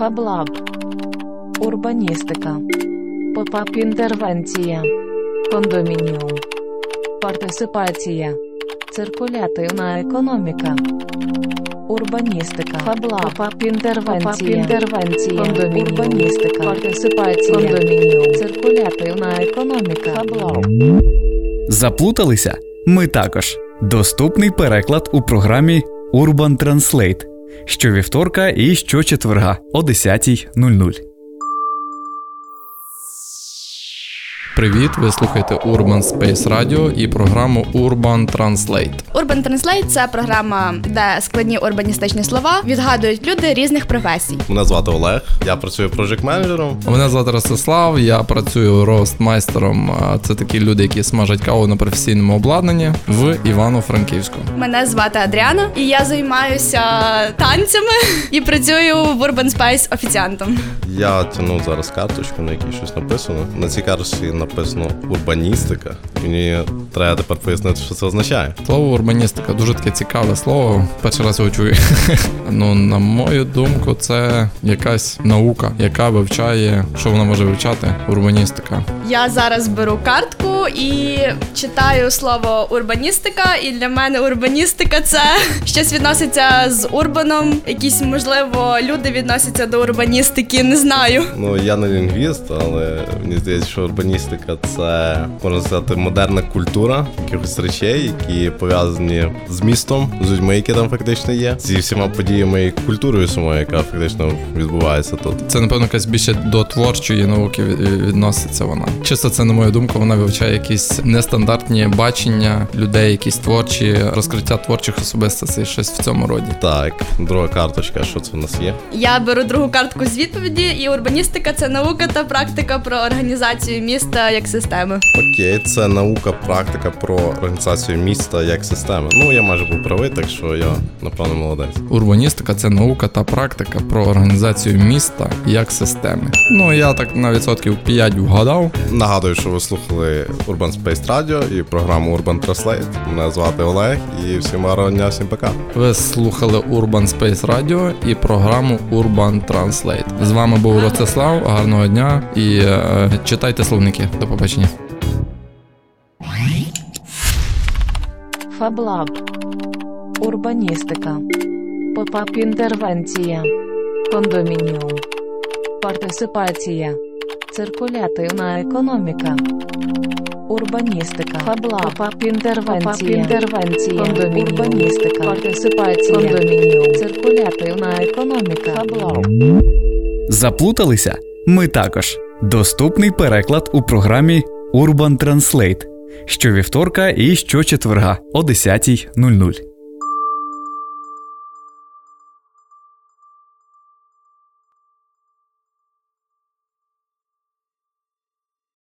Фаблаб. Урбаністика. Попап інтервенція. Кондомініум. Партисипація. Циркулятивна економіка. Урбаністика. Фаблаб. Попап інтервенція. інтервенція. Кондомініум. Урбаністика. Партисипація. Кондомініум. Циркулятивна економіка. Фаблаб. Заплуталися? Ми також. Доступний переклад у програмі Urban Translate щовівторка і щочетверга о 10.00. Привіт! Ви слухаєте Urban Space Radio і програму Urban Translate. Urban Translate – це програма, де складні урбаністичні слова відгадують люди різних професій. Мене звати Олег, я працюю проджект менеджером. Мене звати Ростислав, я працюю рост-майстером. Це такі люди, які смажать каву на професійному обладнанні в Івано-Франківську. Мене звати Адріана, і я займаюся танцями і працюю в Urban Space офіціантом. Я тягну зараз карточку, на якій щось написано. На цій карточці написано урбаністика. І мені треба тепер пояснити, що це означає. Слово урбаністика дуже таке цікаве слово. Перший раз його чую. ну, на мою думку, це якась наука, яка вивчає, що вона може вивчати. Урбаністика. Я зараз беру картку і читаю слово урбаністика. І для мене урбаністика це щось відноситься з урбаном. Якісь можливо люди відносяться до урбаністики. Не знаю. Ну я не лінгвіст, але мені здається, що урбаністика це можна сказати модерна культура якихось речей, які пов'язані з містом, з людьми, які там фактично є, зі всіма подіями і культурою самою, яка фактично відбувається тут. Це, напевно, якась більше до творчої науки відноситься вона. Чисто це, на мою думку, вона вивчає якісь нестандартні бачення людей, якісь творчі розкриття творчих особистостей, щось в цьому роді. Так, друга карточка, що це в нас є? Я беру другу картку з відповіді, і урбаністика це наука та практика про організацію міста як системи. Окей, це наука, практика про організацію міста як системи. Ну я майже був правий, так що я напевно молодець. Урбаністика це наука та практика про організацію міста як системи. Ну я так на відсотків 5 вгадав. Нагадую, що ви слухали Urban Space Radio і програму Urban Translate. Мене звати Олег і всім гарного дня, всім пока. Ви слухали Urban Space Radio і програму Urban Translate. З вами був Ростислав. Гарного дня і е, читайте словники. До побачення. Фаблаб. Урбаністика. Попап інтервенція. Кондомініум. Партисипація. Циркулятивна економіка. Урбаністика. Фаблаб. Попап інтервенція. інтервенція. Кондомініум. Урбаністика. Партисипація. Кондомініум. Циркулятивна економіка. Фаблаб. Заплуталися? Ми також. Доступний переклад у програмі Urban Translate щовівторка і щочетверга о 10.00.